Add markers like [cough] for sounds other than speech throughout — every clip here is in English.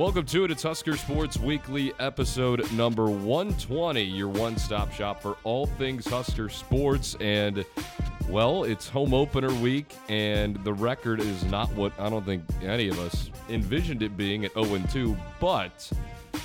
Welcome to it. It's Husker Sports Weekly, episode number 120, your one stop shop for all things Husker sports. And, well, it's home opener week, and the record is not what I don't think any of us envisioned it being at 0 2, but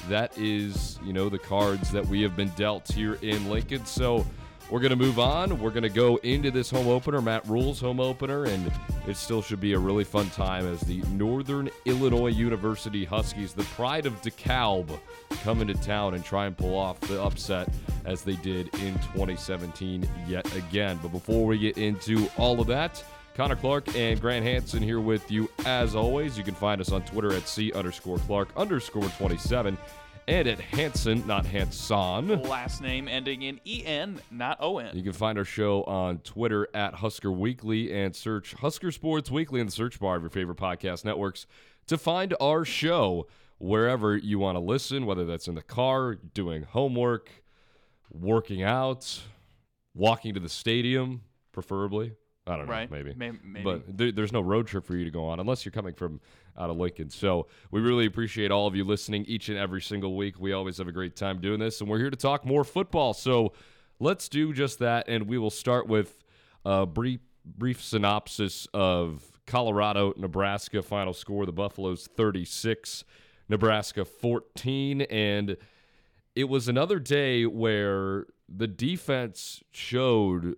that is, you know, the cards that we have been dealt here in Lincoln. So, we're going to move on. We're going to go into this home opener, Matt Rhule's home opener, and it still should be a really fun time as the Northern Illinois University Huskies, the pride of DeKalb, come into town and try and pull off the upset as they did in 2017 yet again. But before we get into all of that, Connor Clark and Grant Hansen here with you as always. You can find us on Twitter at C underscore Clark underscore 27 and at Hansen, not Hanson. Last name ending in EN, not ON. You can find our show on Twitter at Husker Weekly and search Husker Sports Weekly in the search bar of your favorite podcast networks to find our show wherever you want to listen, whether that's in the car, doing homework, working out, walking to the stadium, preferably. I don't know, Right. maybe. May- maybe. But there, there's no road trip for you to go on unless you're coming from out of Lincoln. So we really appreciate all of you listening each and every single week. We always have a great time doing this, and we're here to talk more football. So let's do just that, and we will start with a brief brief synopsis of Colorado Nebraska final score. The Buffaloes 36, Nebraska 14, and it was another day where the defense showed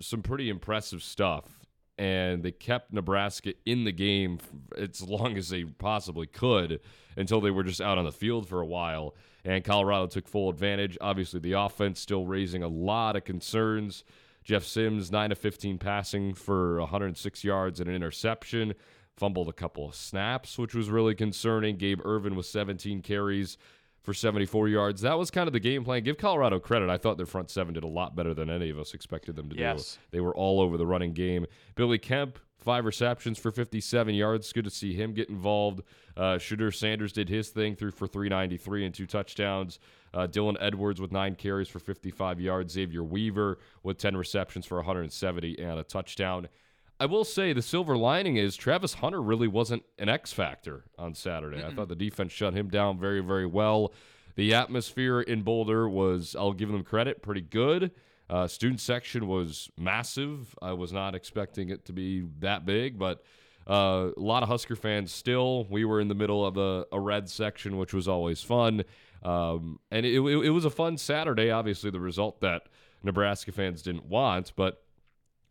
some pretty impressive stuff and they kept Nebraska in the game as long as they possibly could until they were just out on the field for a while and Colorado took full advantage. Obviously the offense still raising a lot of concerns. Jeff Sims 9 of 15 passing for 106 yards and an interception fumbled a couple of snaps which was really concerning. Gabe Ervin with 17 carries for 74 yards. That was kind of the game plan. Give Colorado credit. I thought their front seven did a lot better than any of us expected them to Yes. do. They were all over the running game. Billy Kemp, five receptions for 57 yards. Good to see him get involved. Uh, Shedeur Sanders did his thing, threw for 393 and two touchdowns. Uh, Dylan Edwards with nine carries for 55 yards. Xavier Weaver with 10 receptions for 170 and a touchdown. I will say the silver lining is Travis Hunter really wasn't an X factor on Saturday. I thought the defense shut him down very, very well. The atmosphere in Boulder was, I'll give them credit, pretty good. Uh, student section was massive. I was not expecting it to be that big, but uh, a lot of Husker fans still. We were in the middle of a, a red section, which was always fun. Um, and it, it, it was a fun Saturday. Obviously, the result that Nebraska fans didn't want, but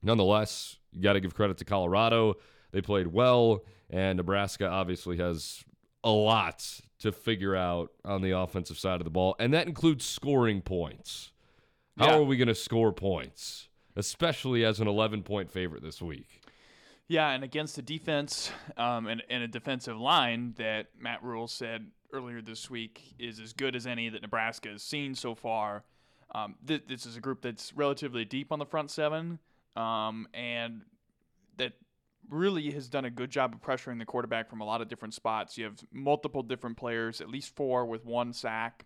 nonetheless, you got to give credit to Colorado. They played well, and Nebraska obviously has a lot to figure out on the offensive side of the ball, and that includes scoring points. How Yeah. are we going to score points, especially as an 11 point favorite this week? Yeah, and against the defense um, and, and a defensive line that Matt Rhule said earlier this week is as good as any that Nebraska has seen so far. Um, th- this is a group that's relatively deep on the front seven um, and that really has done a good job of pressuring the quarterback from a lot of different spots. You have multiple different players, at least four with one sack.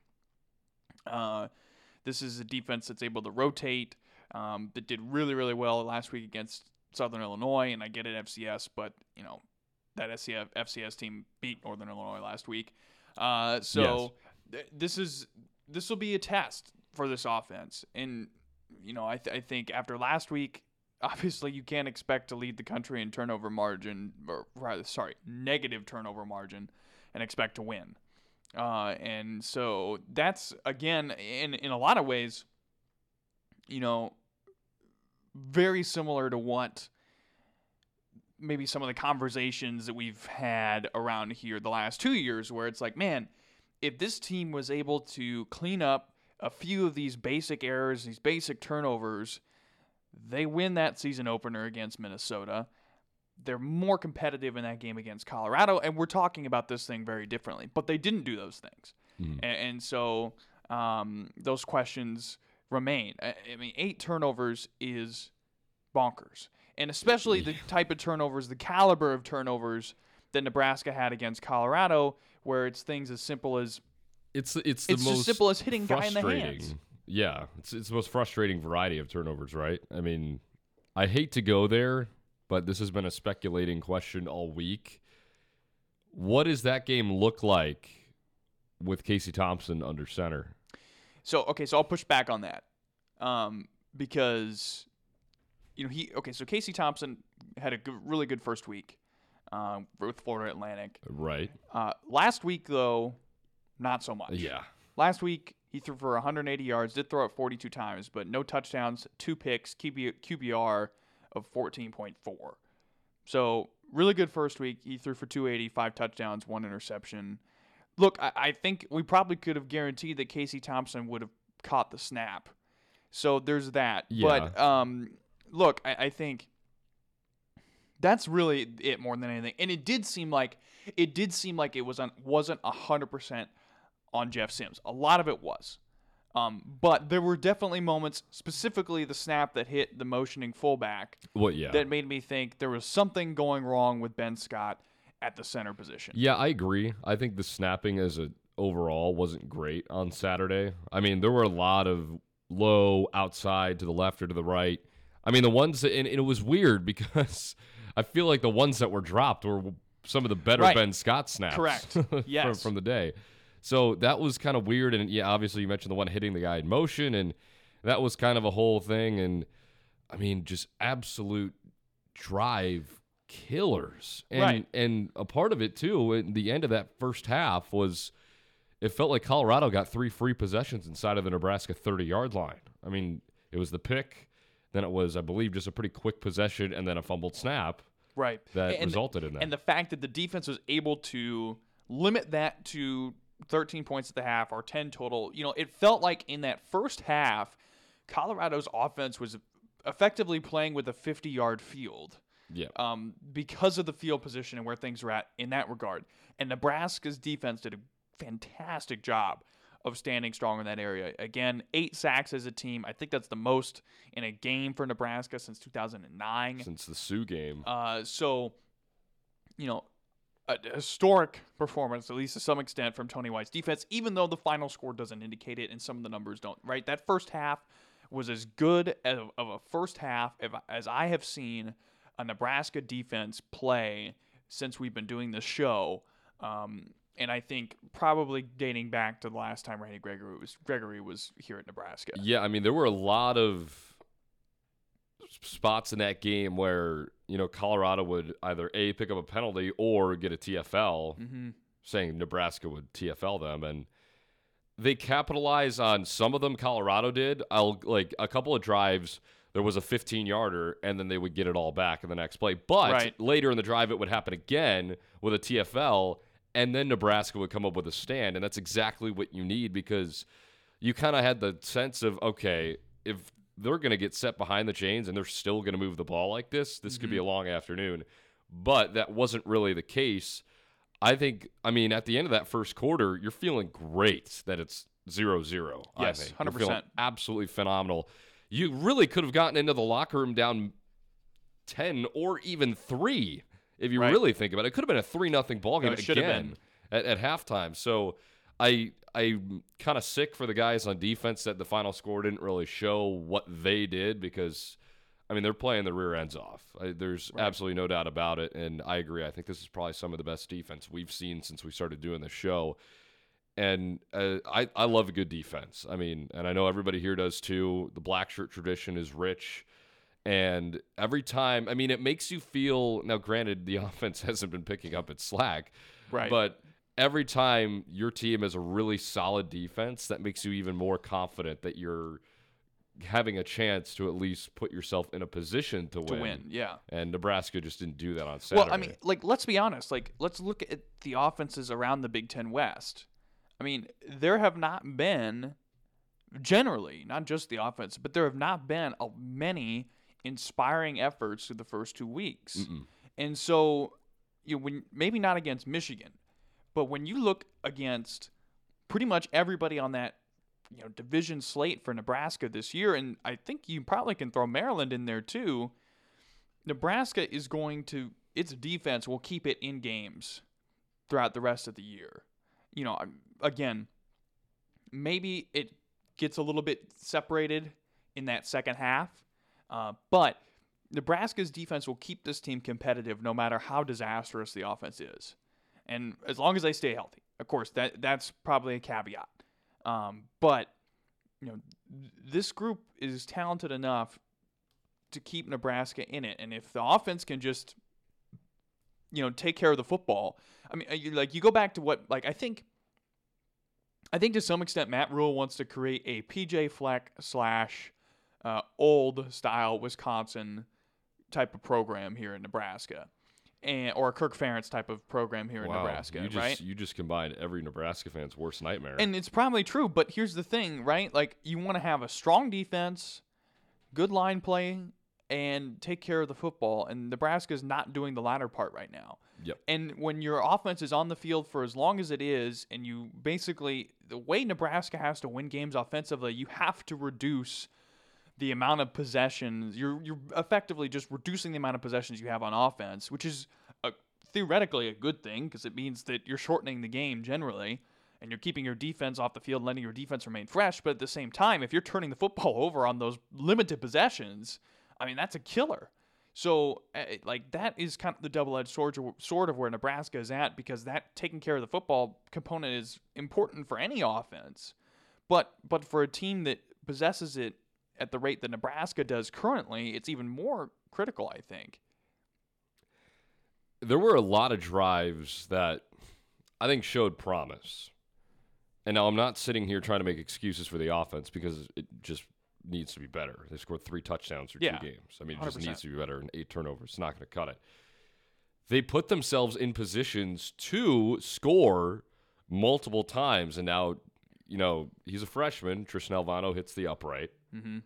Uh, this is a defense that's able to rotate, um, that did really, really well last week against Southern Illinois, and I get it FCS, but you know that SCF, FCS team beat Northern Illinois last week. Uh, so th- this is this will be a test for this offense, and you know I, th- I think after last week, obviously you can't expect to lead the country in turnover margin, or rather, sorry, negative turnover margin, and expect to win. Uh, and so that's again in in a lot of ways, you know, very similar to what maybe some of the conversations that we've had around here the last two years, where it's like, man, if this team was able to clean up a few of these basic errors, these basic turnovers, they win that season opener against Minnesota. They're more competitive in that game against Colorado, and we're talking about this thing very differently. But they didn't do those things, Mhm. A- and, so um, those questions remain. I, I mean, eight turnovers is bonkers, and especially the type of turnovers, the caliber of turnovers that Nebraska had against Colorado, where it's things as simple as It's it's the It's most as simple as hitting guy in the hands. Yeah, it's it's the most frustrating variety of turnovers, right? I mean, I hate to go there, but this has been a speculating question all week. What does that game look like with Casey Thompson under center? So okay, so I'll push back on that um, because you know he okay. So Casey Thompson had a good, really good first week um, with Florida Atlantic. Right. Uh, last week though, not so much. Yeah. Last week he threw for 180 yards, did throw it 42 times, but no touchdowns, two picks, QB, QBR of 14.4. So really good first week. He threw for 280, five touchdowns, one interception. Look, I, I think we probably could have guaranteed that Casey Thompson would have caught the snap. So there's that. But um, look, I, I think that's really it more than anything. And it did seem like it did seem like it was on wasn't hundred percent on Jeff Sims. A lot of it was. Um, but there were definitely moments, specifically the snap that hit the motioning fullback, What? Yeah. that made me think there was something going wrong with Ben Scott at the center position. Yeah, I agree. I think the snapping as a overall wasn't great on Saturday. I mean, there were a lot of low outside to the left or to the right. I mean, the ones that, and, and it was weird because [laughs] I feel like the ones that were dropped were some of the better Right. Ben Scott snaps. Correct. [laughs] from, Yes. from the day. So that was kind of weird. And yeah, obviously you mentioned the one hitting the guy in motion, and that was kind of a whole thing. And I mean, just absolute drive killers. And Right. and a part of it too, at the end of that first half was it felt like Colorado got three free possessions inside of the Nebraska 30 yard line. I mean, it was the pick, then it was, I believe, just a pretty quick possession and then a fumbled snap Right. that And- resulted in that. And the fact that the defense was able to limit that to 13 points at the half or 10 total, you know, it felt like in that first half, Colorado's offense was effectively playing with a 50 yard field yeah. um, because of the field position and where things were at in that regard. And Nebraska's defense did a fantastic job of standing strong in that area. Again, eight sacks as a team. I think that's the most in a game for Nebraska since 2009. Since the Suh game. Uh, so, you know, a historic performance, at least to some extent, from Tony White's defense, even though the final score doesn't indicate it and some of the numbers don't, right? That first half was as good of a first half as- I have seen a Nebraska defense play since we've been doing this show. Um, and I think probably dating back to the last time Randy Gregory was Gregory was here at Nebraska. Yeah, I mean, there were a lot of spots in that game where, you know, Colorado would either A, pick up a penalty or get a TFL, hmm saying Nebraska would TFL them. And they capitalize on some of them, Colorado did. I'll like a couple of drives. There was a 15 yarder, and then they would get it all back in the next play. But Right. later in the drive, it would happen again with a TFL, and then Nebraska would come up with a stand. And that's exactly what you need because you kind of had the sense of, okay, if they're going to get set behind the chains and they're still going to move the ball like this, this could be a long afternoon. But that wasn't really the case. I think, I mean, at the end of that first quarter, you're feeling great that it's 0 0. Yes, I think. 100%. feeling absolutely phenomenal. You really could have gotten into the locker room down 10 or even 3 if you Right. really think about it. It could have been a 3 nothing ball game have again at, at halftime. So I I'm kind of sick for the guys on defense that the final score didn't really show what they did because I mean they're playing the rear ends off. I, there's Right. absolutely no doubt about it, and I agree. I think this is probably some of the best defense we've seen since we started doing the show. And uh, I I love a good defense. I mean, and I know everybody here does too. The black shirt tradition is rich. And every time, I mean, it makes you feel. Now, granted, the [laughs] offense hasn't been picking up its slack, Right. but every time your team has a really solid defense, that makes you even more confident that you're having a chance to at least put yourself in a position to, to win. win, yeah. And Nebraska just didn't do that on Saturday. Well, I mean, like let's be honest. Like let's look at the offenses around the Big Ten West. I mean, there have not been, generally, not just the offense, but there have not been a, many inspiring efforts through the first two weeks. Mm-mm. And so, you know, when maybe not against Michigan, but when you look against pretty much everybody on that you know division slate for Nebraska this year, and I think you probably can throw Maryland in there too. Nebraska is going to its defense will keep it in games throughout the rest of the year. You know, again, maybe it gets a little bit separated in that second half, uh, but Nebraska's defense will keep this team competitive no matter how disastrous the offense is. And as long as they stay healthy, of course, that that's probably a caveat. Um, but you know, this group is talented enough to keep Nebraska in it, and if the offense can just you know take care of the football, I mean, like you go back to what like I think. I think to some extent Matt Rhule wants to create a PJ Fleck slash uh, old style Wisconsin type of program here in Nebraska, and or a Kirk Ferentz type of program here in Nebraska, you just right? you just combined every Nebraska fan's worst nightmare. And it's probably true, but here's the thing, right? Like you want to have a strong defense, good line play, and take care of the football. And Nebraska's not doing the latter part right now. Yep. And when your offense is on the field for as long as it is, and you basically the way Nebraska has to win games offensively, you have to reduce the amount of possessions. You're you're effectively just reducing the amount of possessions you have on offense, which is a, theoretically a good thing because it means that you're shortening the game generally, and you're keeping your defense off the field, letting your defense remain fresh. But at the same time, if you're turning the football [laughs] over on those limited possessions, I mean that's a killer. So, uh, like that is kind of the double-edged sword, sword of where Nebraska is at because that taking care of the football component is important for any offense, but but for a team that possesses it at the rate that Nebraska does currently, it's even more critical, I think. there were a lot of drives that I think showed promise. And now I'm not sitting here trying to make excuses for the offense because it just needs to be better. They scored three touchdowns for Yeah, two games. I mean, it just 100%. needs to be better. And eight turnovers, it's not going to cut it. They put themselves in positions to score multiple times, and now, you know, he's a freshman. Tristan Alvano hits the upright. Mm-hmm.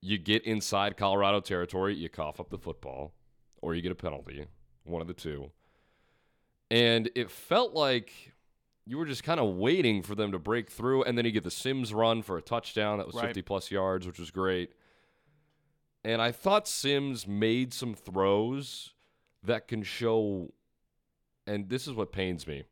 You get inside Colorado territory, you cough up the football, or you get a penalty, one of the two. And it felt like you were just kind of waiting for them to break through, and then you get the Sims run for a touchdown that was Right. 50 plus yards, which was great. And I thought Sims made some throws that can show, and this is what pains me.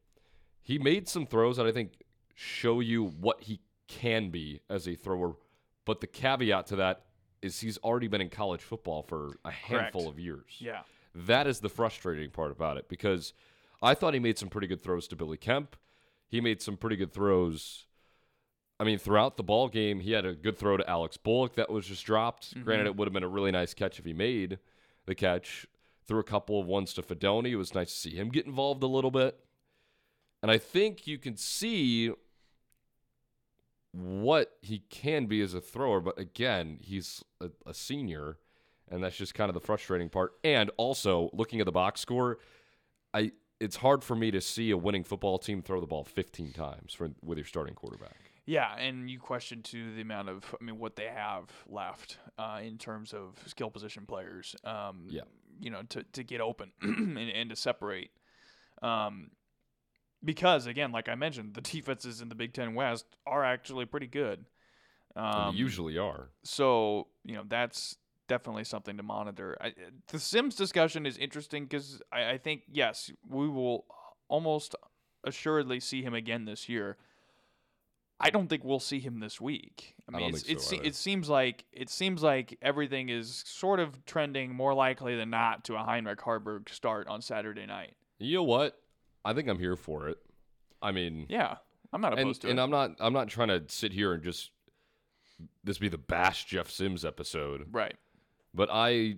He made some throws that I think show you what he can be as a thrower, but the caveat to that is he's already been in college football for a handful Correct. of years. Yeah. That is the frustrating part about it because I thought he made some pretty good throws to Billy Kemp. He made some pretty good throws. I mean, throughout the ball game, he had a good throw to Alex Bullock that was just dropped. Mm-hmm. Granted, it would have been a really nice catch if he made the catch. Threw a couple of ones to Fidone. It was nice to see him get involved a little bit. And I think you can see what he can be as a thrower. But again, he's a, a senior, and that's just kind of the frustrating part. And also, looking at the box score, I it's hard for me to see a winning football team throw the ball 15 times for, with your starting quarterback. Yeah, and you question too the amount of, I mean, what they have left uh, in terms of skill position players. Um, Yeah. You know, to, to get open [clears throat] and, and to separate. Um, because again, like I mentioned, the [laughs] defenses in the Big Ten West are actually pretty good. Um, they usually are. so you know that's definitely something to monitor. I, the Sims discussion is interesting because I, I think yes, we will almost assuredly see him again this year. I don't think we'll see him this week. I I mean, don't it's, think it's, so either. it seems like it seems like everything is sort of trending more likely than not to a Heinrich Haarberg start on Saturday night. You know what? I think I'm here for it. I mean, Yeah, I'm not and, opposed to it. and. I'm not I'm not trying to sit here and just this be the bash Jeff Sims episode. right. But I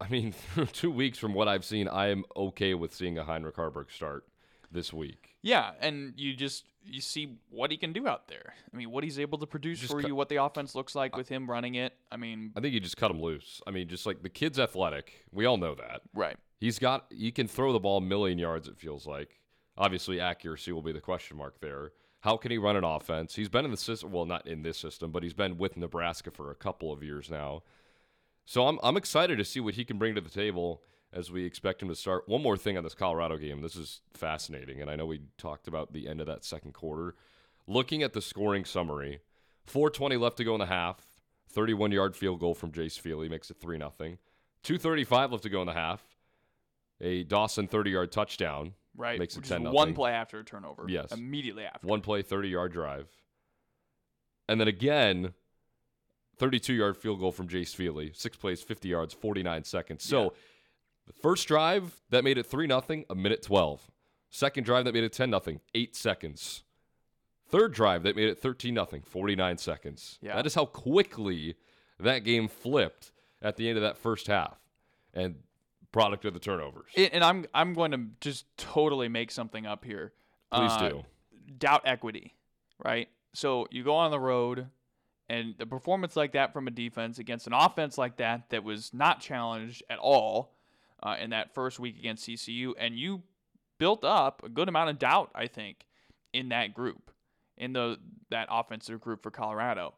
I mean, [laughs] through two weeks from what I've seen, I am okay with seeing a Heinrich Haarberg start this week. Yeah, and you just you see what he can do out there. I mean, what he's able to produce Just for cut- you, what the offense looks like with him running it. I mean, I think you just cut him loose. I mean, just like the kid's athletic. We all know that. right. He's got he can throw the ball a million yards, it feels like. Obviously accuracy will be the question mark there. How can he run an offense? He's been in the system well, not in this system, but he's been with Nebraska for a couple of years now. So I'm I'm excited to see what he can bring to the table as we expect him to start. One more thing on this Colorado game. This is fascinating, and I know we talked about the end of that second quarter. Looking at the scoring summary, 420 left to go in the half. 31 yard field goal from Jace Feely makes it 3 0. 235 left to go in the half. A Dawson 30 yard touchdown. Right. Makes it Which is 10-0. one play after a turnover. Yes. Immediately after. One play, 30 yard drive. And then again, 32 yard field goal from Jace Feely. Six plays, 50 yards, 49 seconds. So Yeah. the first drive, that made it 3 0, a minute 12. Second drive that made it 10 nothing, 8 seconds. Third drive that made it 13 nothing, 49 seconds. Yeah. That is how quickly that game flipped at the end of that first half. And product of the turnovers. And and I'm I'm going to just totally make something up here. Please Uh, do. doubt equity, right? So you go on the road, and the performance like that from a defense against an offense like that that was not challenged at all uh, in that first week against TCU, and you built up a good amount of doubt, I think, in that group, in the that offensive group for Colorado,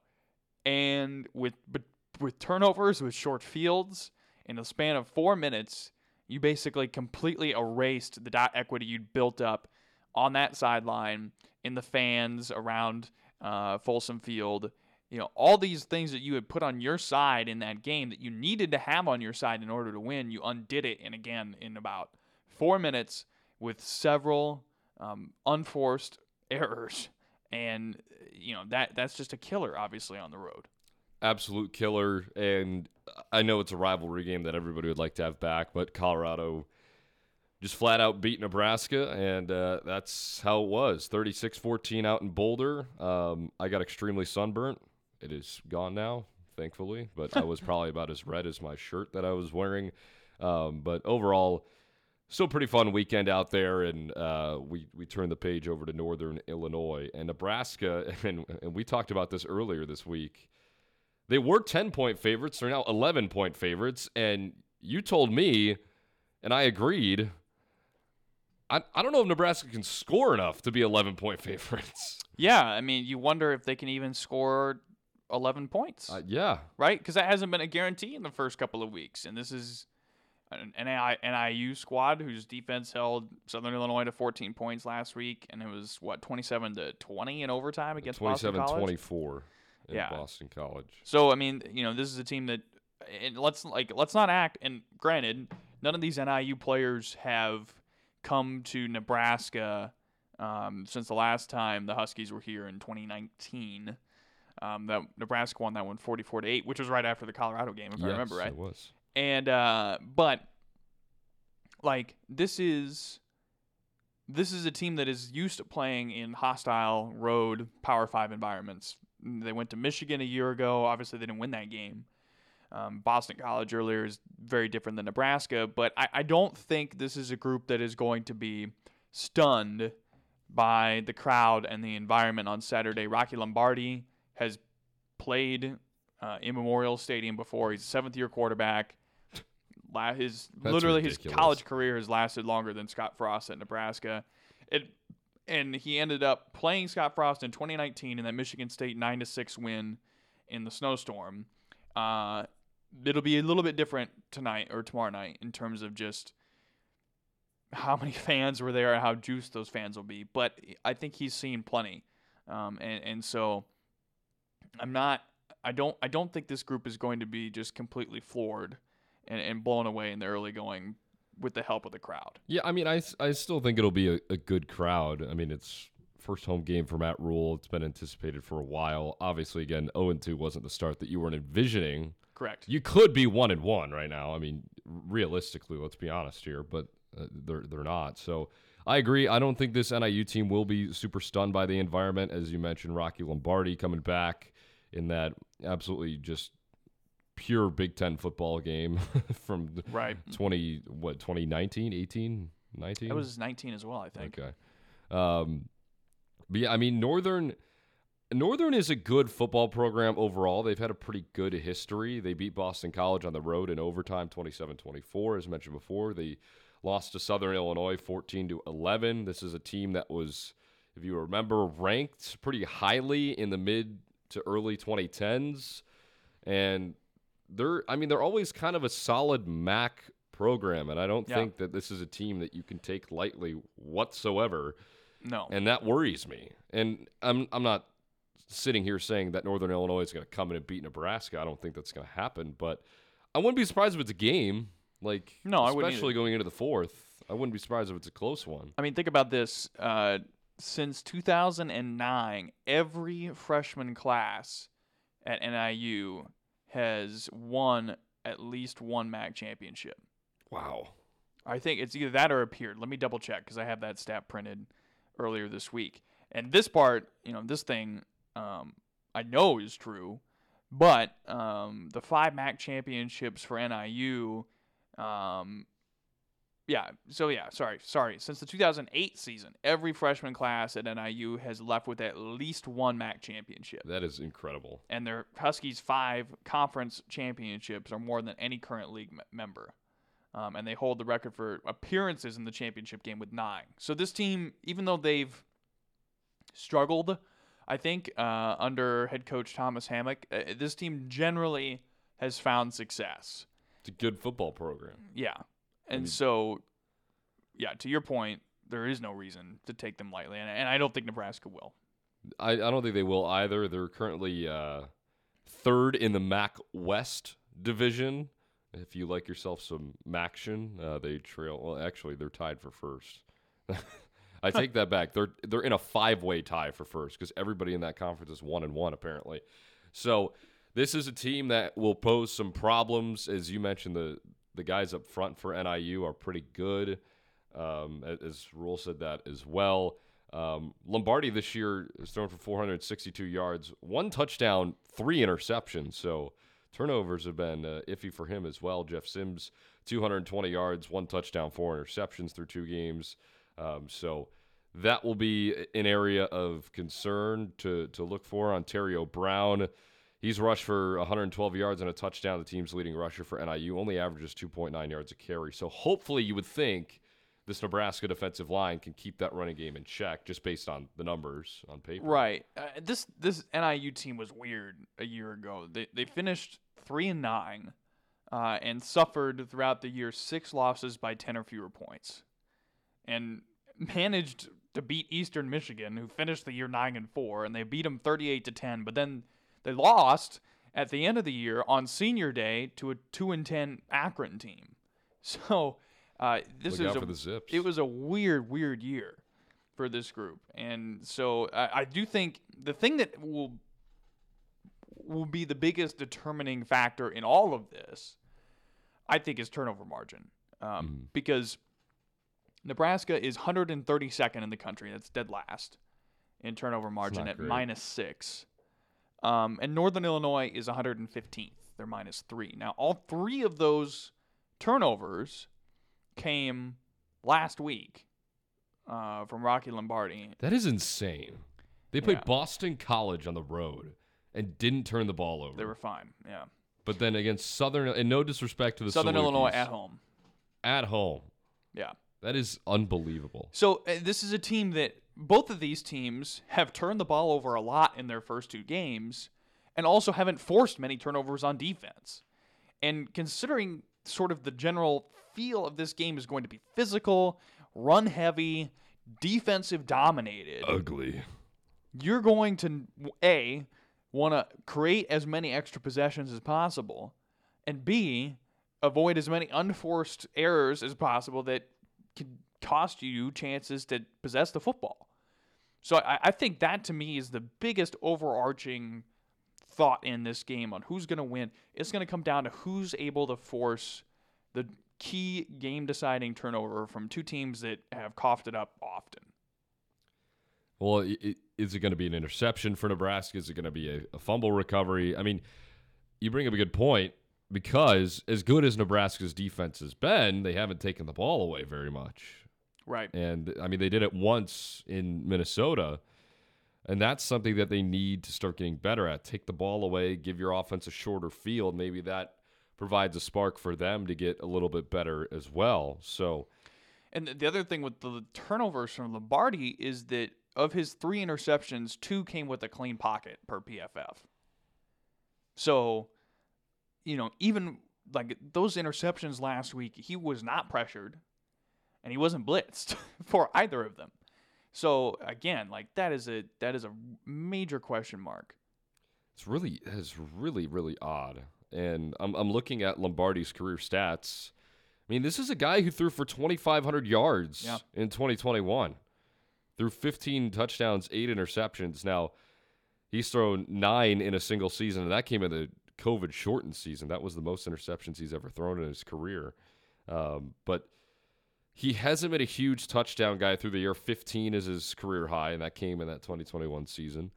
and with but with turnovers, with short fields, in the span of four minutes, you basically completely erased the dot equity you'd built up on that sideline, in the fans around uh, Folsom Field. You know, all these things that you had put on your side in that game that you needed to have on your side in order to win, you undid it. And again, in about four minutes with several um, unforced errors. And, you know, that that's just a killer, obviously, on the road. Absolute killer. And I know it's a rivalry game that everybody would like to have back, but Colorado just flat out beat Nebraska, and uh, that's how it was 36 14 out in Boulder. Um, I got extremely sunburnt. It is gone now, thankfully, but I was [laughs] probably about as red as my shirt that I was wearing. Um, but overall, still pretty fun weekend out there, and uh, we we turned the page over to Northern Illinois and Nebraska, [laughs] and and we talked about this earlier this week. They were ten point favorites; they're now eleven point favorites, and you told me, and I agreed. I, I don't know if Nebraska can score enough to be 11 point [laughs] favorites. Yeah, I mean, you wonder if they can even score 11 points. Uh, yeah. right? Because that hasn't been a guarantee in the first couple of weeks, and this is an NI, NIU squad whose defense held Southern Illinois to 14 points last week, and it was what 27 to 20 in overtime against Boston 27 College. 24 in Yeah. Boston College. So I mean, you know, this is a team that, and let's like let's not act. And granted, none of these NIU players have come to Nebraska um, since the last time the Huskies were here in 2019. Um, that Nebraska won that one 44 to eight, which was right after the Colorado game, if I remember Yes, right. It was. And uh, but like this is this is a team that is used to playing in hostile road Power Five environments. They went to Michigan a year ago. Obviously, they didn't win that game. Um, Boston College earlier is very different than Nebraska, but I, I don't think this is a group that is going to be stunned by the crowd and the environment on Saturday. Rocky Lombardi has played uh, in Memorial Stadium before. He's a seventh year quarterback. La- his That's literally ridiculous. his college career has lasted longer than Scott Frost at Nebraska. It and he ended up playing Scott Frost in 2019 in that Michigan State nine to six win in the snowstorm. Uh, it'll be a little bit different tonight or tomorrow night in terms of just how many [laughs] fans were there and how juiced those fans will be. But I think he's seen plenty, um, and and so I'm not. I don't. I don't think this group is going to be just completely floored and, and blown away in the early going with the help of the crowd. Yeah, I mean, I, I still think it'll be a, a good crowd. I mean, it's first home game for Matt Rhule. It's been anticipated for a while. Obviously, again, 0 2 wasn't the start that you weren't envisioning. Correct. You could be 1 and 1 right now. I mean, realistically, let's be honest here, but uh, they're, they're not. So I agree. I don't think this NIU team will be super stunned by the environment. As you mentioned, Rocky Lombardi coming back in that absolutely just pure Big Ten football game [laughs] from Right. 20 what 2019 18 19 That was 19 as well, I think. okay. Um but yeah i mean northern northern is a good football program overall. They've had a pretty good history. They beat boston college on the road in overtime 27-24 as mentioned before they lost to southern illinois 14 to 11 this is a team that was if you remember ranked pretty highly in the mid to early 2010s and they're I mean they're always kind of a solid MAC program, and I don't Yeah. think that this is a team that you can take lightly whatsoever, No. and that worries me. And I'm I'm not sitting here saying that Northern Illinois is going to come in and beat Nebraska. I don't think that's going to happen, but I wouldn't be surprised if it's a game. Like No, I wouldn't especially going into the fourth. I wouldn't be surprised if it's a close one. I mean, think about this. Uh, since 2009, every freshman class at NIU has won at least one MAC championship. Wow. I think it's either that or appeared. Let me double check because I have that stat printed earlier this week. And this part, you know, this thing, um, I know is true, but um, the five MAC championships for NIU, um, yeah, so yeah, sorry, sorry. Since the 2008 season, every freshman class at NIU has left with at least one MAC championship. That is incredible. And their Huskies' five conference championships are more than any current league m- member. Um, and they hold the record for appearances in the championship game with nine. So this team, even though they've struggled, I think, uh, under head coach Thomas Hammock, uh, this team generally has found success. It's a good football program. Yeah. And mean- so, yeah, to your point, there is no reason to take them lightly. And, and I don't think Nebraska will. I, I don't think they will either. They're currently uh, third in the MAC West division. If you like yourself some Maction, uh, they trail. Well, actually, they're tied for first. [laughs] I take that back. They're they're in a five way tie for first because everybody in that conference is one and one apparently. So this is a team that will pose some problems, as you mentioned. The the guys up front for NIU are pretty good. Um, as Rhule said that as well. Um, Lombardi this year is thrown for 462 yards, one touchdown, three interceptions. So turnovers have been uh, iffy for him as well. Jeff Sims, 220 yards, one touchdown, four interceptions through two games. Um, so that will be an area of concern to to look for. Antario Brown, he's rushed for 112 yards and a touchdown. The team's leading rusher for NIU only averages 2.9 yards a carry. So hopefully, you would think this Nebraska defensive line can keep that running game in check, just based on the numbers on paper. Right. Uh, this this NIU team was weird a year ago. They they finished three and nine, uh, and suffered throughout the year six losses by ten or fewer points, and managed to beat Eastern Michigan, who finished the year nine and four, and they beat them thirty eight to ten. But then they lost at the end of the year on Senior Day to a two and ten Akron team. [laughs] So uh, this Look is a, for the Zips. it was a weird, weird year for this group, and so I, I do think the thing that will will be the biggest determining factor in all of this, I think, is turnover margin, um, Mhm. because Nebraska is 132nd in the country. That's dead last in turnover margin at minus six, um, and Northern Illinois is 115th. They're minus three. Now, all three of those turnovers came last week uh, from Rocky Lombardi. That is insane. They played Yeah. Boston College on the road and didn't turn the ball over. They were fine. Yeah. but then against Southern, and no disrespect to the Southern Illinois at home. at home. Yeah. That is unbelievable. So uh, this is a team that both of these teams have turned the ball over a lot in their first two games, and also haven't forced many turnovers on defense. And considering sort of the general feel of this game is going to be physical, run heavy, defensive dominated. Ugly. you're going to a want to create as many extra possessions as possible and b avoid as many unforced errors as possible that could cost you chances to possess the football so I, I think that to me is the biggest overarching thought in this game on who's going to win it's going to come down to who's able to force the key game deciding turnover from two teams that have coughed it up often Well, is it going to be an interception for Nebraska? Is it going to be a, a fumble recovery? I mean, you bring up a good point because as good as Nebraska's defense has been, they haven't taken the ball away very much. right And I mean, they did it once in Minnesota. And that's something that they need to start getting better at. Take the ball away, give your offense a shorter field. Maybe that provides a spark for them to get a little bit better as well. So, And the other thing with the turnovers from Lombardi is that of his three interceptions, two came with a clean pocket per PFF. So, you know, even like those interceptions last week, he was not pressured and he wasn't blitzed [laughs] for either of them. So again, like that is a that is a major question mark. It's really it's really really odd. And I'm I'm looking at Lombardi's career stats. I mean, this is a guy who threw for 2,500 yards Yeah. in 2021. Threw 15 touchdowns, eight interceptions. Now, he's thrown nine in a single season, and that came in the COVID shortened season. That was the most interceptions he's ever thrown in his career. Um, but he hasn't been a huge touchdown guy through the year. 15 is his career high, and that came in that 2021 season.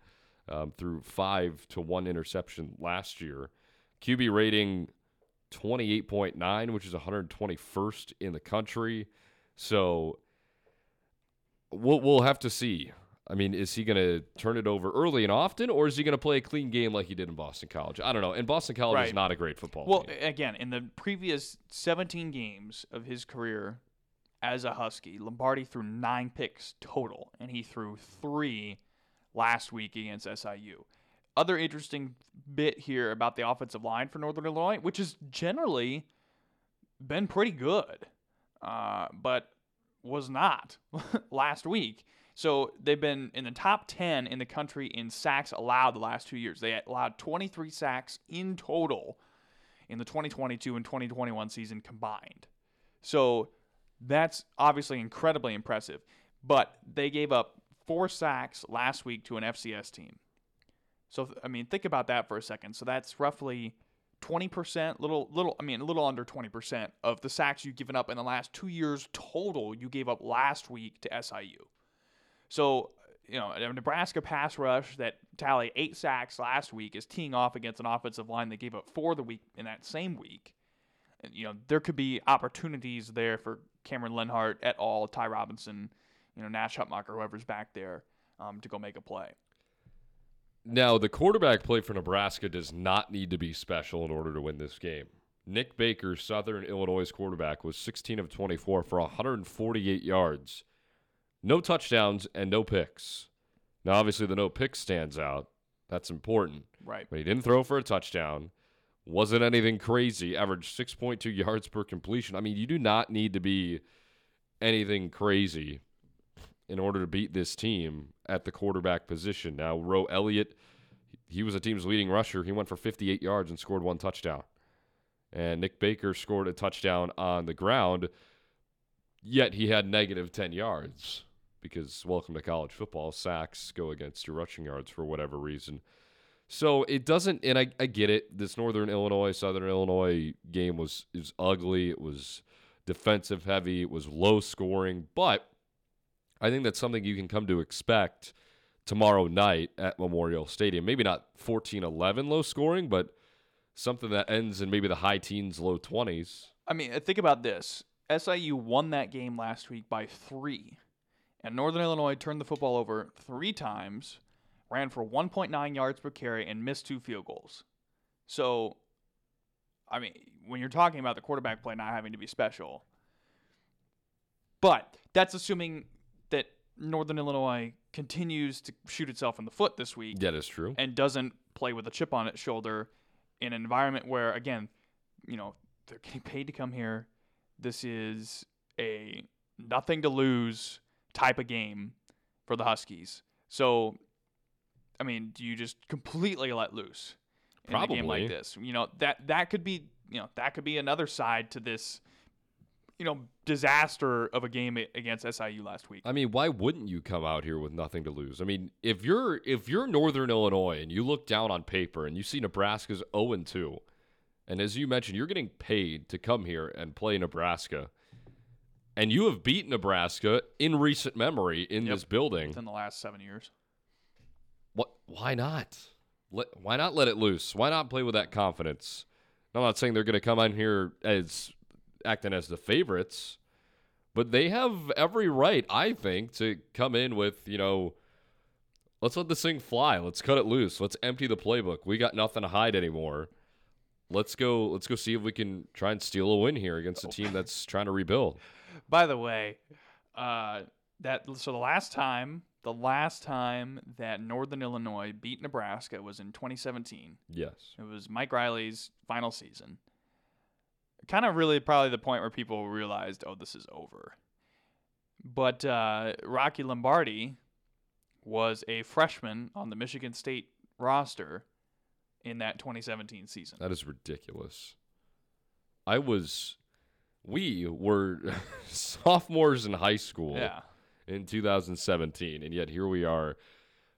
Um, through five to one interception last year. QB rating 28.9, which is 121st in the country. So we'll we'll have to see. I mean, is he going to turn it over early and often, or is he going to play a clean game like he did in Boston College? I don't know. And Boston College is not a great football player. Well, team. again, in the previous 17 games of his career as a Husky, Lombardi threw nine picks total, and he threw three last week against SIU. Other interesting bit here about the offensive line for Northern Illinois, which has generally been pretty good, uh, but was not [laughs] last week. So they've been in the top 10 in the country in sacks allowed the last two years. They allowed 23 sacks in total in the 2022 and 2021 season combined. So that's obviously incredibly impressive. But they gave up four sacks last week to an FCS team. So I mean, think about that for a second. So that's roughly 20%, little little I mean, a little under 20% of the sacks you've given up in the last 2 years total you gave up last week to SIU. So, you know, a Nebraska pass rush that tallied 8 sacks last week is teeing off against an offensive line that gave up 4 the week in that same week. And, you know, there could be opportunities there for Cameron Lenhart et al., Ty Robinson, you know, Nash Hutmacher, whoever's back there, um, to go make a play. Now, the quarterback play for Nebraska does not need to be special in order to win this game. Nick Baker, Southern Illinois' quarterback, was 16 of 24 for 148 yards, no touchdowns, and no picks. Now, obviously, the no picks stands out. That's important. Right. But he didn't throw for a touchdown. Wasn't anything crazy. Averaged 6.2 yards per completion. I mean, you do not need to be anything crazy in order to beat this team at the quarterback position. Now, Roe Elliott, he was the team's leading rusher. He went for 58 yards and scored one touchdown. And Nick Baker scored a touchdown on the ground, yet he had negative 10 yards because welcome to college football. Sacks go against your rushing yards for whatever reason. So it doesn't, and I, I get it. This Northern Illinois, Southern Illinois game was is ugly. It was defensive heavy. It was low scoring, but I think that's something you can come to expect tomorrow night at Memorial Stadium. Maybe not 14-11 low scoring, but something that ends in maybe the high teens, low 20s. I mean, think about this. SIU won that game last week by three, and Northern Illinois turned the football over three times, ran for 1.9 yards per carry, and missed two field goals. So, I mean, when you're talking about the quarterback play not having to be special, but that's assuming that Northern Illinois continues to shoot itself in the foot this week That is true. and doesn't play with a chip on its shoulder in an environment where again, you know, they're getting paid to come here. This is a nothing to lose type of game for the Huskies. So I mean, do you just completely let loose in a game like this? You know, that that could be, you know, that could be another side to this you know, disaster of a game against SIU last week. I mean, why wouldn't you come out here with nothing to lose? I mean, if you're if you're Northern Illinois and you look down on paper and you see Nebraska's 0 and 2, and as you mentioned, you're getting paid to come here and play Nebraska, and you have beat Nebraska in recent memory in Yep. this building. Within the last seven years. What? Why not? Let, why not let it loose? Why not play with that confidence? I'm not saying they're going to come in here as acting as the favorites, but they have every right, I think, to come in with you know, let's let this thing fly. Let's cut it loose. Let's empty the playbook. We got nothing to hide anymore. Let's go. Let's go see if we can try and steal a win here against a team that's trying to rebuild. By the way, uh, that so the last time the last time that Northern Illinois beat Nebraska was in 2017. Yes. It was Mike Riley's final season. Kind of really probably the point where people realized, oh, this is over. But uh, Rocky Lombardi was a freshman on the Michigan State roster in that 2017 season. That is ridiculous. I was, we were [laughs] sophomores in high school Yeah. in 2017, and yet here we are.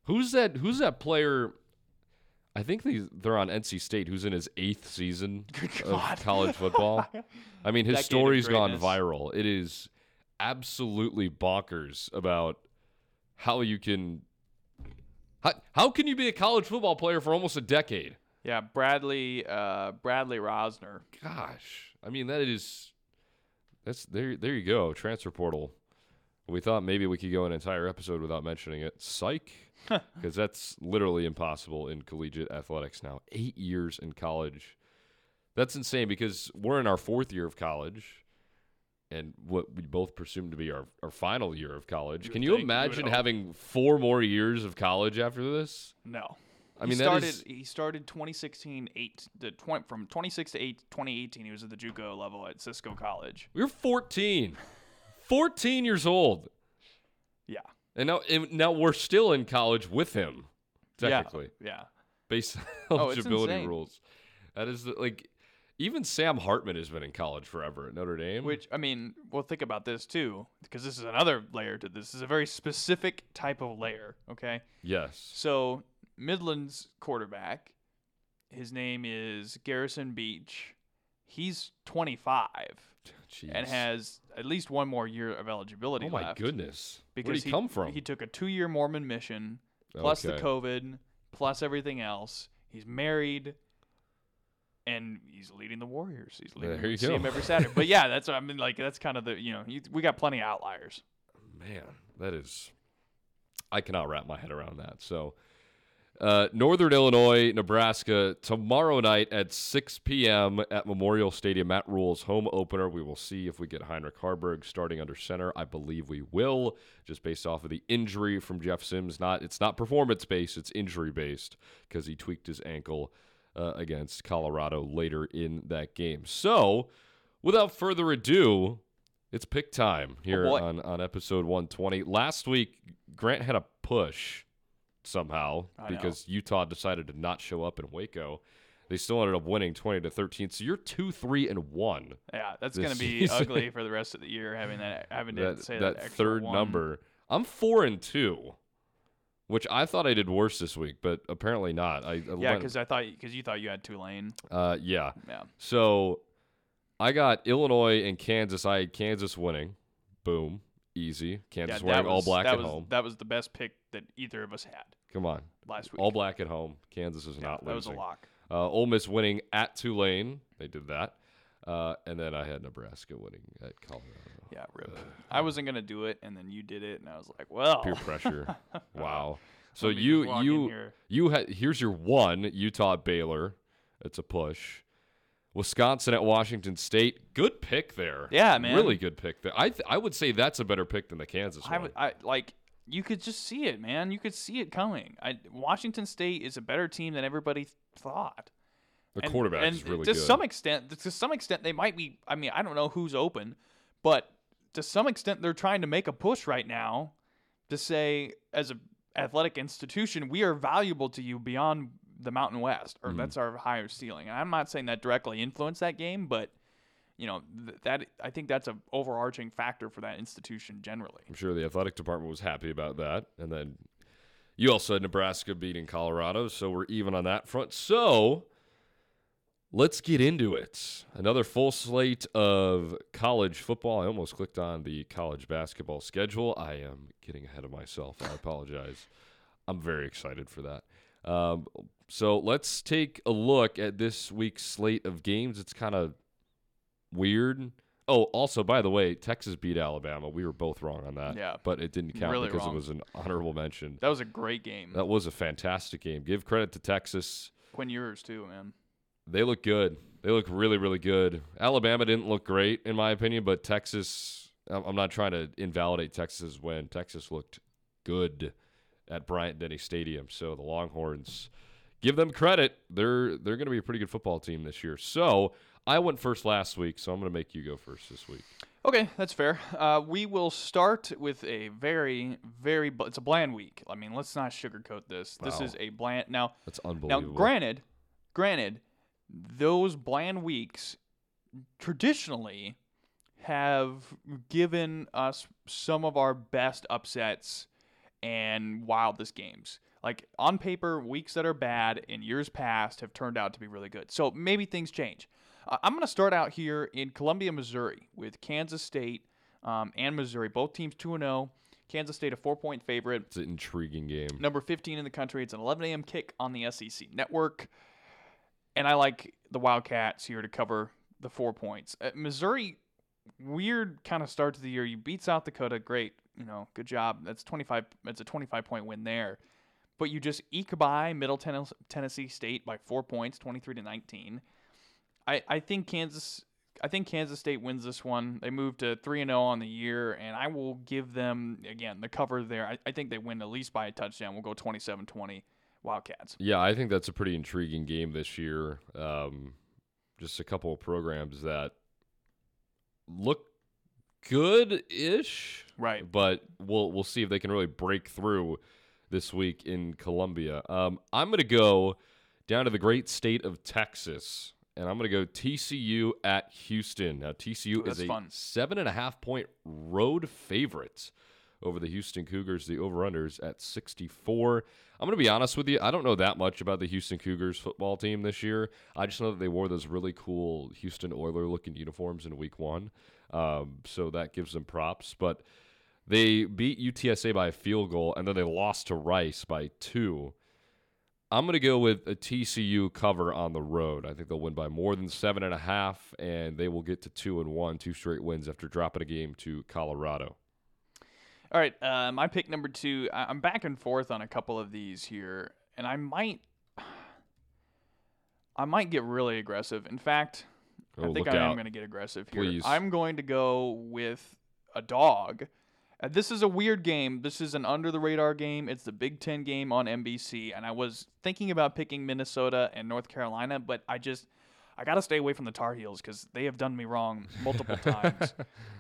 Who's that? Who's that player? I think they they're on NC State. Who's in his eighth season [laughs] of college football? [laughs] I mean, his story's gone viral. It is absolutely bonkers about how you can how, how can you be a college football player for almost a decade? Yeah, Bradley uh, Bradley Rozner. Gosh, I mean that is that's there. There you go, transfer portal. We thought maybe we could go an entire episode without mentioning it. Psych, [laughs] because that's literally impossible in collegiate athletics now. Eight years in college, that's insane. Because we're in our fourth year of college, and what we both presume to be our, our final year of college. You Can you think, you imagine having four more years of college after this? No. I he mean, that started is he started 2016 8 the 20, from 26 to 8 2018 he was at the JUCO level at Cisco College. we were 14, 14 years old. Yeah. And now, and now we're still in college with him, technically, Yeah. based on Oh, eligibility rules. That is the- like, even Sam Hartman has been in college forever at Notre Dame. Which I mean, well think about this too because this is another layer to this. This is a very specific type of layer, okay? yes, So, Midland's quarterback, his name is Garrison Beach. He's 25 Jeez. and has at least one more year of eligibility oh my left. goodness, Because where did he, come from? He took a two-year Mormon mission, plus the COVID, plus everything else. He's married, and he's leading the Warriors. He's leading. There you see him every Saturday. but [laughs] yeah, that's I mean. Like that's kind of the you know you, we got plenty of outliers. Man, that is. I cannot wrap my head around that. So, uh, Northern Illinois, Nebraska, tomorrow night at 6 p.m. at Memorial Stadium. Matt Rhule's home opener. We will see if we get Heinrich Haarberg starting under center. I believe we will, just based off of the injury from Jeff Sims. Not It's not performance based, it's injury based because he tweaked his ankle uh, against Colorado later in that game. So, without further ado, it's pick time here boy. on, on episode 120. Last week, Grant had a push somehow I know. because Utah decided to not show up in Waco. They still ended up winning 20 to 13. So you're 2 3 and 1. Yeah, that's gonna be season. ugly [laughs] for the rest of the year having that having to That, say that that, extra third one. number. I'm 4 and 2, which I thought I did worse this week, but apparently not. I, I Yeah, because I thought because you thought you had Tulane. uh, yeah. Yeah. So I got Illinois and Kansas. I had Kansas winning. Boom. Easy. Kansas yeah, wearing that all black at was, home. That was the best pick that either of us had Come on. last week. All black at home. Kansas is Yeah, not that was a lock. Uh, Ole Miss winning at Tulane. They did that. Uh, and then I had Nebraska winning at Colorado. Yeah, rip. I wasn't gonna do it, and then you did it, and I was like, well, Peer pressure. [laughs] wow. So you just walk in you you had here's your one Utah Baylor. It's a push. Wisconsin at Washington State. Good pick there. Yeah, man. Really good pick there. I th- I would say that's a better pick than the Kansas I, one. I like you could just see it, man. You could see it coming. I, Washington State is a better team than everybody thought. the And- quarterback and is really to good. some extent. To some extent, they might be. I mean, I don't know who's open, but to some extent, they're trying to make a push right now to say, as a athletic institution, we are valuable to you beyond the Mountain West, or Mhm. that's our higher ceiling. And I'm not saying that directly influenced that game, but you know th- that I think that's an overarching factor for that institution generally. I'm sure the athletic department was happy about that. And then you also had Nebraska beating Colorado, so we're even on that front. So let's get into it. Another full slate of college football. I almost clicked on the college basketball schedule. I am getting ahead of myself. I apologize. I'm very excited for that. Um, so let's take a look at this week's slate of games. It's kind of weird. Oh, also, by the way, Texas beat Alabama. We were both wrong on that. Yeah. But it didn't count Really because wrong. it was an honorable mention. That was a great game. That was a fantastic game. Give credit to Texas. Quinn Ewers too, man. They look good. They look really, really good. Alabama didn't look great, in my opinion, but Texas, I'm I'm not trying to invalidate Texas's win. Texas looked good at Bryant Denny Stadium. So the Longhorns, give them credit. They're they're going to be a pretty good football team this year. So I went first last week, so I'm going to make you go first this week. Okay, that's fair. Uh, we will start with a very, very. bl- It's a bland week. I mean, let's not sugarcoat this. This is a bland. Now, That's unbelievable. now, granted, granted, those bland weeks traditionally have given us some of our best upsets and wildest games. Like on paper, weeks that are bad in years past have turned out to be really good. So maybe things change. Uh, I'm going to start out here in Columbia, Missouri, with Kansas State um, and Missouri. Both teams 2 0. Kansas State a four point favorite. It's an intriguing game. Number 15 in the country. It's an 11 a.m. kick on the SEC network. And I like the Wildcats here to cover the four points. Uh, Missouri, weird kind of start to the year. You beat South Dakota. Great. You know, good job. That's 25. It's a 25 point win there. But you just eke by Middle Tennessee State by four points, 23 to 19. I, I think Kansas I think Kansas State wins this one. They move to 3 and 0 on the year, and I will give them, again, the cover there. I, I think they win at least by a touchdown. We'll go 27 20 Wildcats. Yeah, I think that's a pretty intriguing game this year. Um, just a couple of programs that look good ish. Right. But we'll, we'll see if they can really break through this week in Columbia. Um, I'm going to go down to the great state of Texas and I'm going to go TCU at Houston. Now, TCU Ooh, is a fun. seven and a half point road favorite over the Houston Cougars. The over-unders at 64. I'm going to be honest with you. I don't know that much about the Houston Cougars football team this year. I just know that they wore those really cool Houston Oiler looking uniforms in Week One, um, so that gives them props. But they beat UTSA by a field goal, and then they lost to Rice by two. I'm going to go with a TCU cover on the road. I think they'll win by more than seven and a half, and they will get to two and one, two straight wins after dropping a game to Colorado. All right, uh, my pick number two. I'm back and forth on a couple of these here, and I might, [sighs] I might get really aggressive. In fact, Oh, I think I am going to get aggressive here. Please. I'm going to go with a dog. Uh, this is a weird game. This is an under the radar game. It's the Big Ten game on NBC, and I was thinking about picking Minnesota and North Carolina, but I just I got to stay away from the Tar Heels because they have done me wrong multiple [laughs] times.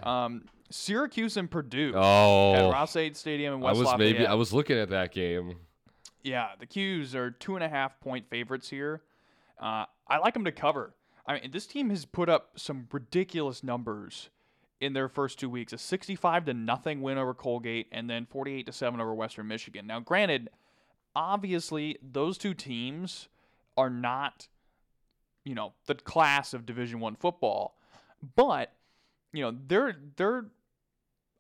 Um, Syracuse and Purdue at Oh, Ross-Ade Stadium in West I was Lafayette. maybe I was looking at that game. Yeah, the 'Cuse are two and a half point favorites here. Uh, I like them to cover. I mean, this team has put up some ridiculous numbers in their first two weeks: a 65 to nothing win over Colgate, and then 48 to seven over Western Michigan. Now, granted, obviously those two teams are not, you know, the class of Division One football, but you know they're they're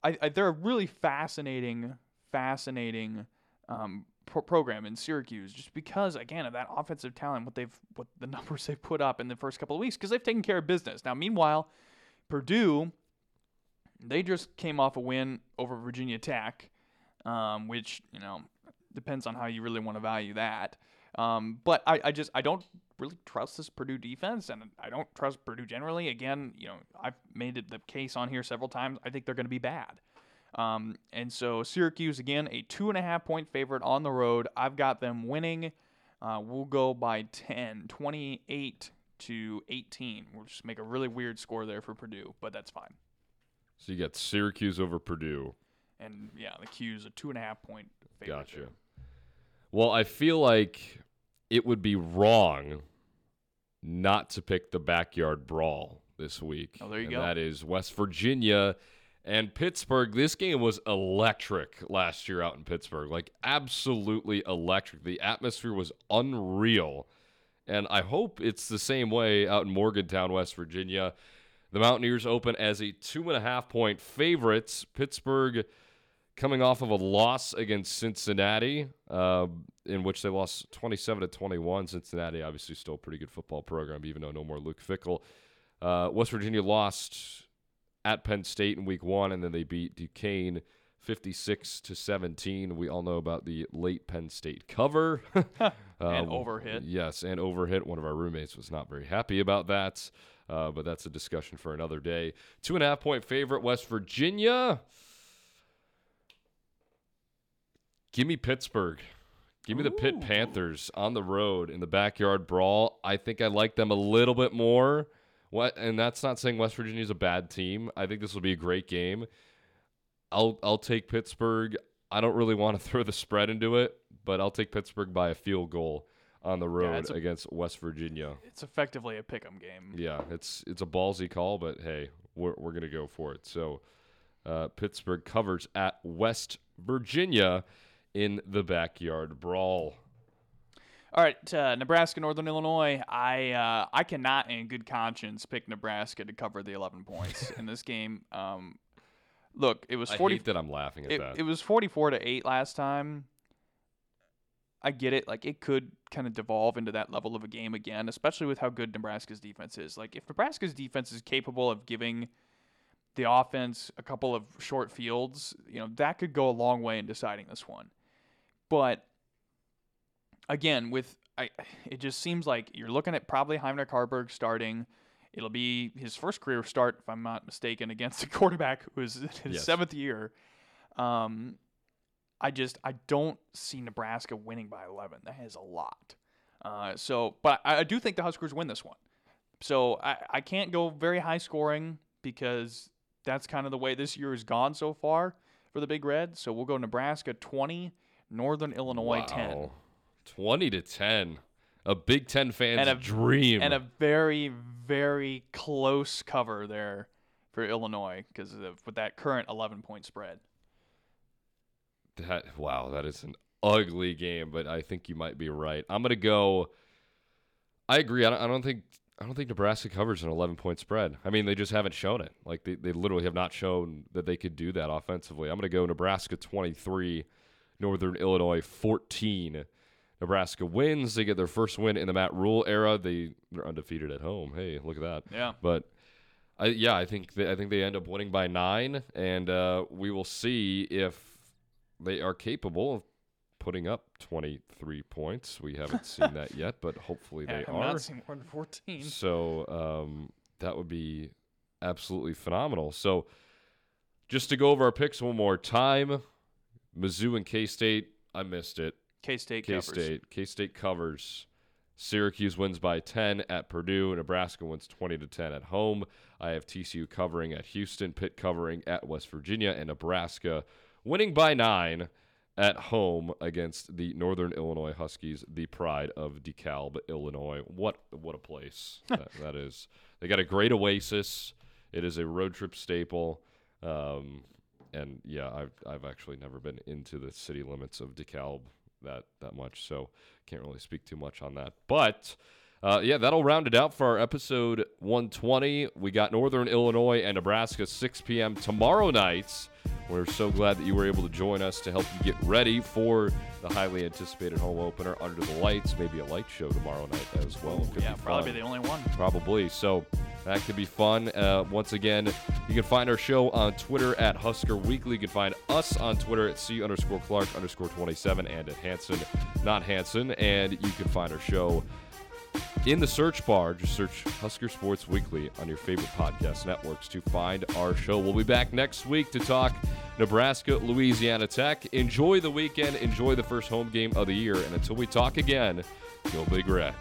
I, I, they're a really fascinating, fascinating um, pro- program in Syracuse, just because again of that offensive talent, what they've, what the [laughs] numbers they've put up in the first couple of weeks, because they've taken care of business. Now, meanwhile, Purdue, they just came off a win over Virginia Tech, um, which you know depends on how you really want to value that. Um, but I, I just I don't really trust this Purdue defense, and I don't trust Purdue generally. Again, you know I've made the case on here several times. I think they're going to be bad. Um, and so Syracuse again a two and a half point favorite on the road. I've got them winning. Uh, we'll go by 10, 28 to 18. We'll just make a really weird score there for Purdue, but that's fine. So you got Syracuse over Purdue. And yeah, the 'Cuse a two and a half point favorite. Gotcha. there. Well, I feel like it would be wrong not to pick the backyard brawl this week. Oh, there you and go. That is West Virginia and Pittsburgh. This game was electric last year out in Pittsburgh. Like absolutely electric. The atmosphere was unreal. And I hope it's the same way out in Morgantown, West Virginia. The Mountaineers open as a two and a half point favorites. Pittsburgh coming off of a loss against Cincinnati, uh, in which they lost 27 to 21. Cincinnati, obviously, still a pretty good football program, even though no more Luke Fickell. Uh, West Virginia lost at Penn State in Week One, and then they beat Duquesne 56 to 17. We all know about the late Penn State cover [laughs] [laughs] And Um, overhit. Yes, and overhit. One of our roommates was not very happy about that, uh, but that's a discussion for another day. Two and a half point favorite, West Virginia. Give me Pittsburgh. Give me the Pitt Ooh. Panthers on the road in the backyard brawl. I think I like them a little bit more. What? And that's not saying West Virginia is a bad team. I think this will be a great game. I'll I'll take Pittsburgh. I don't really want to [laughs] throw the spread into it, but I'll take Pittsburgh by a field goal on the road it's a- against West Virginia. It's effectively a pick 'em game. Yeah, it's it's a ballsy call, but hey, we're we're gonna go for it. So, uh, Pittsburgh covers at West Virginia in the backyard brawl. All right, uh, Nebraska, Northern Illinois. I uh, I cannot, in good conscience, pick Nebraska to cover the 11 points in this game. Um, look, it was I 40 hate that I'm laughing at it, that. it was 44 to 8 last time. I get it. Like it could kind of devolve into that level of a game again, especially with how good Nebraska's defense is. Like if Nebraska's defense is capable of giving the offense a couple of short fields, you know, that could go a long way in deciding this one. But again, with I it just seems like you're looking at probably Heinrich Haarberg starting. It'll be his first career start, if I'm not mistaken, against a [laughs] quarterback who is in his Yes. seventh year. Um, I just I don't see Nebraska winning by 11. That is a lot. Uh, so, but I, I do think the Huskers win this one. So I, I can't go very high scoring because that's kind of the way this year has gone so far for the Big Red. So we'll go Nebraska 20, Northern Illinois 10. Wow. 20 to 10. A Big Ten fan's And a- dream. and a very very close cover there for Illinois because with that current 11 point spread. That wow, that is an ugly game, but I think you might be right. I'm gonna go. I agree. I don't, I don't think I don't think Nebraska covers an 11 point spread. I mean, they just haven't shown it. Like they, they literally have not shown that they could do that offensively. I'm gonna go Nebraska 23, Northern Illinois 14. Nebraska wins. They get their first win in the Matt Rhule era. They they're undefeated at home. Hey, look at that. Yeah. But I, yeah, I think they, I think they end up winning by nine, and uh, we will see if they are capable of putting up 23 points. We haven't seen that [laughs] yet, but hopefully they I have are. not seen more than 14. So um, that would be absolutely phenomenal. So just to go over our picks one more time, Mizzou and K State. I missed it. K State K State K State covers. Syracuse wins by 10 at Purdue. Nebraska wins 20 to 10 at home. I have TCU covering at Houston, Pitt covering at West Virginia, and Nebraska winning by 9 at home against the Northern Illinois Huskies, the pride of DeKalb, Illinois. What what a place [laughs] that, that is. They got a great oasis. It is a road trip staple. Um, and yeah, I've I've actually never been into the city limits of DeKalb that that much, so can't really speak too much on that. But uh, yeah, that'll round it out for our episode 120. We got Northern Illinois and Nebraska 6 p.m. tomorrow night. We're so glad that you were able to join us to help you get ready for the highly anticipated home opener under the lights. Maybe a light show tomorrow night as well. Could Yeah, be probably fun. be the only one. Probably. So that could be fun. Uh, once again, you can find our show on Twitter at Husker Weekly. You can find us on Twitter at C underscore Clark underscore 27 and at Hansen, not Hanson. And you can find our show in the search bar. Just search Husker Sports Weekly on your favorite podcast networks to find our show. We'll be back next week to talk Nebraska, Louisiana Tech. Enjoy the weekend. Enjoy the first home game of the year. And until we talk again, go Big Red.